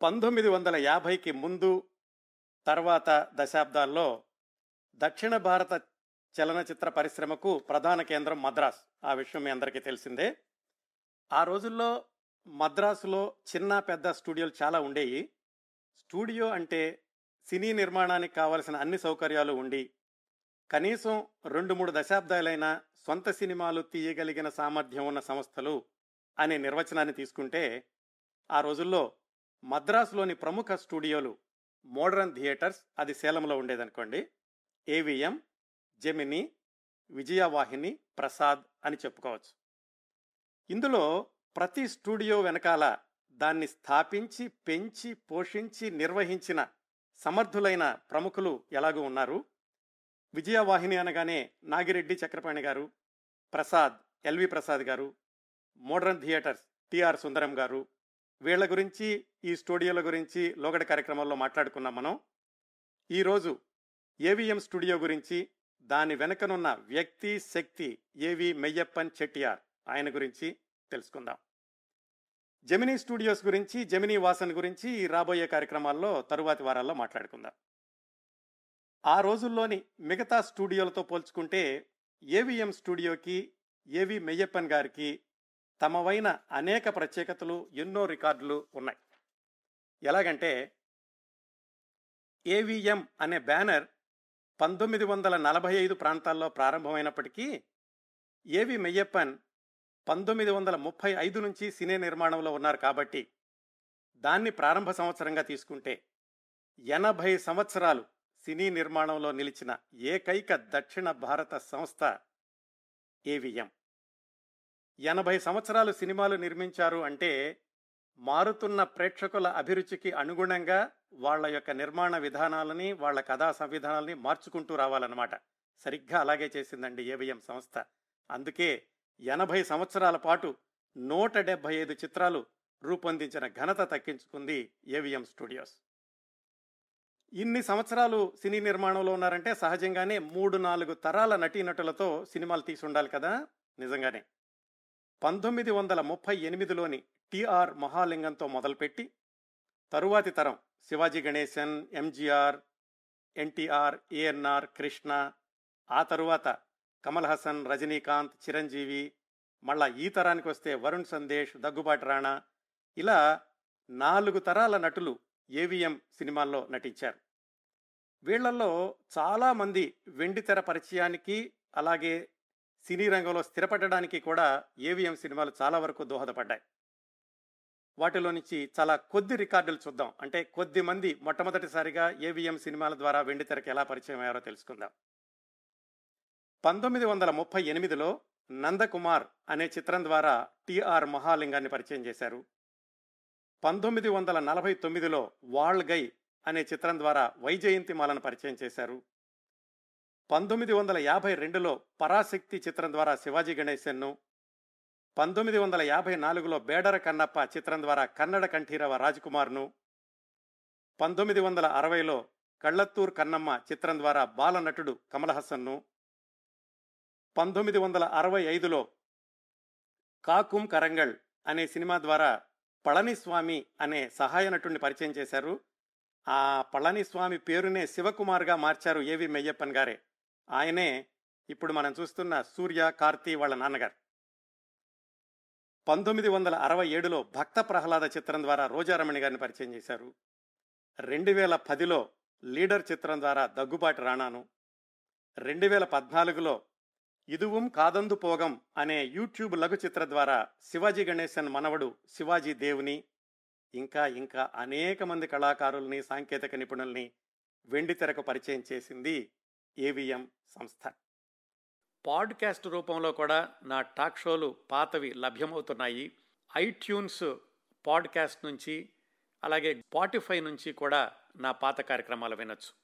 పంతొమ్మిది వందల యాభైకి ముందు తర్వాత దశాబ్దాల్లో దక్షిణ భారత చలనచిత్ర పరిశ్రమకు ప్రధాన కేంద్రం మద్రాస్. ఆ విషయం మీ అందరికీ తెలిసిందే. ఆ రోజుల్లో మద్రాసులో చిన్న పెద్ద స్టూడియోలు చాలా ఉండేవి స్టూడియో అంటే సినీ నిర్మాణానికి కావలసిన అన్ని సౌకర్యాలు ఉండి కనీసం రెండు మూడు దశాబ్దాలైన సొంత సినిమాలు తీయగలిగిన సామర్థ్యం ఉన్న సంస్థలు అనే నిర్వచనాన్ని తీసుకుంటే ఆ రోజుల్లో మద్రాసులోని ప్రముఖ స్టూడియోలు మోడర్న్ థియేటర్స్ అది సేలంలో ఉండేదనుకోండి. ఏవిఎం జెమిని విజయవాహిని ప్రసాద్ అని చెప్పుకోవచ్చు. ఇందులో ప్రతి స్టూడియో వెనకాల దాన్ని స్థాపించి పెంచి పోషించి నిర్వహించిన సమర్థులైన ప్రముఖులు ఎలాగూ ఉన్నారు? విజయవాహిని అనగానే నాగిరెడ్డి చక్రపాణి గారు ప్రసాద్ ఎల్వి ప్రసాద్ గారు మోడర్న్ థియేటర్స్ టిఆర్ సుందరం గారు వీళ్ళ గురించి ఈ స్టూడియోల గురించి లోగడ కార్యక్రమంలో మాట్లాడుకున్నాం మనం. ఈరోజు ఏవిఎం స్టూడియో గురించి దాని వెనుకనున్న వ్యక్తి శక్తి ఏవి మెయ్యప్పన్ చెట్టియార్ ఆయన గురించి తెలుసుకుందాం. జమినీ స్టూడియోస్ గురించి జమినీ వాసన్ గురించి ఈ రాబోయే కార్యక్రమాల్లో తరువాతి వారాల్లో మాట్లాడుకుందాం. ఆ రోజుల్లోని మిగతా స్టూడియోలతో పోల్చుకుంటే ఏవిఎం స్టూడియోకి ఏవి మెయ్యప్పన్ గారికి తమవైన అనేక ప్రత్యేకతలు ఎన్నో రికార్డులు ఉన్నాయి. ఎలాగంటే ఏవిఎం అనే బ్యానర్ పంతొమ్మిది వందల నలభై ఐదు ప్రాంతాల్లో ప్రారంభమైనప్పటికీ ఏవి మెయ్యప్పన్ పంతొమ్మిది వందల ముప్పై ఐదు నుంచి సినీ నిర్మాణంలో ఉన్నారు కాబట్టి దాన్ని ప్రారంభ సంవత్సరంగా తీసుకుంటే ఎనభై సంవత్సరాలు సినీ నిర్మాణంలో నిలిచిన ఏకైక దక్షిణ భారత సంస్థ ఏవిఎం ఎనభై సంవత్సరాలు సినిమాలు నిర్మించారు అంటే మారుతున్న ప్రేక్షకుల అభిరుచికి అనుగుణంగా వాళ్ళ యొక్క నిర్మాణ విధానాలని వాళ్ళ కథా సంవిధానాలని మార్చుకుంటూ రావాలన్నమాట. సరిగ్గా అలాగే చేసిందండి ఏవిఎం సంస్థ. అందుకే ఎనభై సంవత్సరాల పాటు నూట డెబ్బై ఐదు చిత్రాలు రూపొందించిన ఘనత తక్కించుకుంది ఏవిఎం స్టూడియోస్. ఇన్ని సంవత్సరాలు సినీ నిర్మాణంలో ఉన్నారంటే సహజంగానే మూడు నాలుగు తరాల నటీనటులతో సినిమాలు తీసి ఉండాలి కదా? నిజంగానే. పంతొమ్మిది వందల ముప్పై ఎనిమిదిలోని టిఆర్ మహాలింగంతో మొదలుపెట్టి తరువాతి తరం శివాజీ గణేశన్ ఎంజీఆర్ ఎన్టీఆర్ ఏఎన్ఆర్ కృష్ణ ఆ తరువాత కమల్ హసన్ రజనీకాంత్ చిరంజీవి మళ్ళా ఈ తరానికి వస్తే వరుణ్ సందేశ్ దగ్గుబాటి రాణా ఇలా నాలుగు తరాల నటులు ఏవిఎం సినిమాల్లో నటించారు. వీళ్ళలో చాలామంది వెండితెర పరిచయానికి అలాగే సినీ రంగంలో స్థిరపడడానికి కూడా ఏవిఎం సినిమాలు చాలా వరకు దోహదపడ్డాయి. వాటిలో నుంచి చాలా కొద్ది రికార్డులు చూద్దాం. అంటే కొద్ది మంది మొట్టమొదటిసారిగా ఏవిఎం సినిమాల ద్వారా వెండితెరకు ఎలా పరిచయం అయ్యారో తెలుసుకుందాం. పంతొమ్మిది వందల ముప్పై ఎనిమిదిలో నందకుమార్ అనే చిత్రం ద్వారా టిఆర్ మహాలింగాన్ని పరిచయం చేశారు. పంతొమ్మిది వందల నలభై తొమ్మిదిలో వాళ్గై అనే చిత్రం ద్వారా వైజయంతిమాలను పరిచయం చేశారు. పంతొమ్మిది వందల యాభై రెండులో పరాశక్తి చిత్రం ద్వారా శివాజీ గణేశన్ను పంతొమ్మిది వందల యాభై నాలుగులో బేడర కన్నప్ప చిత్రం ద్వారా కన్నడ కంఠీరవ రాజ్కుమార్ను పంతొమ్మిది వందల అరవైలో కళ్ళత్తూర్ కన్నమ్మ చిత్రం ద్వారా బాలనటుడు కమలహాసన్ను పంతొమ్మిది వందల అరవై ఐదులో కాకుం కరంగల్ అనే సినిమా ద్వారా పళనిస్వామి అనే సహాయ నటుడిని పరిచయం చేశారు. ఆ పళనిస్వామి పేరునే శివకుమార్గా మార్చారు ఏవి మెయ్యప్పన్ గారే. ఆయనే ఇప్పుడు మనం చూస్తున్న సూర్య కార్తీ వాళ్ళ నాన్నగారు. పంతొమ్మిది వందల అరవై ఏడులో భక్త ప్రహ్లాద చిత్రం ద్వారా రోజారమణి గారిని పరిచయం చేశారు. రెండు వేల పదిలో లీడర్ చిత్రం ద్వారా దగ్గుబాటి రాణాను. రెండు వేల పద్నాలుగులో ఇదుவும் కాదందు పోగం అనే యూట్యూబ్ లఘు చిత్ర ద్వారా శివాజీ గణేశన్ మనవడు శివాజీ దేవుని ఇంకా ఇంకా అనేక మంది కళాకారుల్ని సాంకేతిక నిపుణుల్ని వెండితెరకు పరిచయం చేసింది ఏవిఎం సంస్థ. పాడ్కాస్ట్ రూపంలో కూడా నా టాక్ షోలు పాతవి లభ్యమవుతున్నాయి. ఐట్యూన్స్ పాడ్కాస్ట్ నుంచి అలాగే స్పాటిఫై నుంచి కూడా నా పాత కార్యక్రమాలు వినొచ్చు.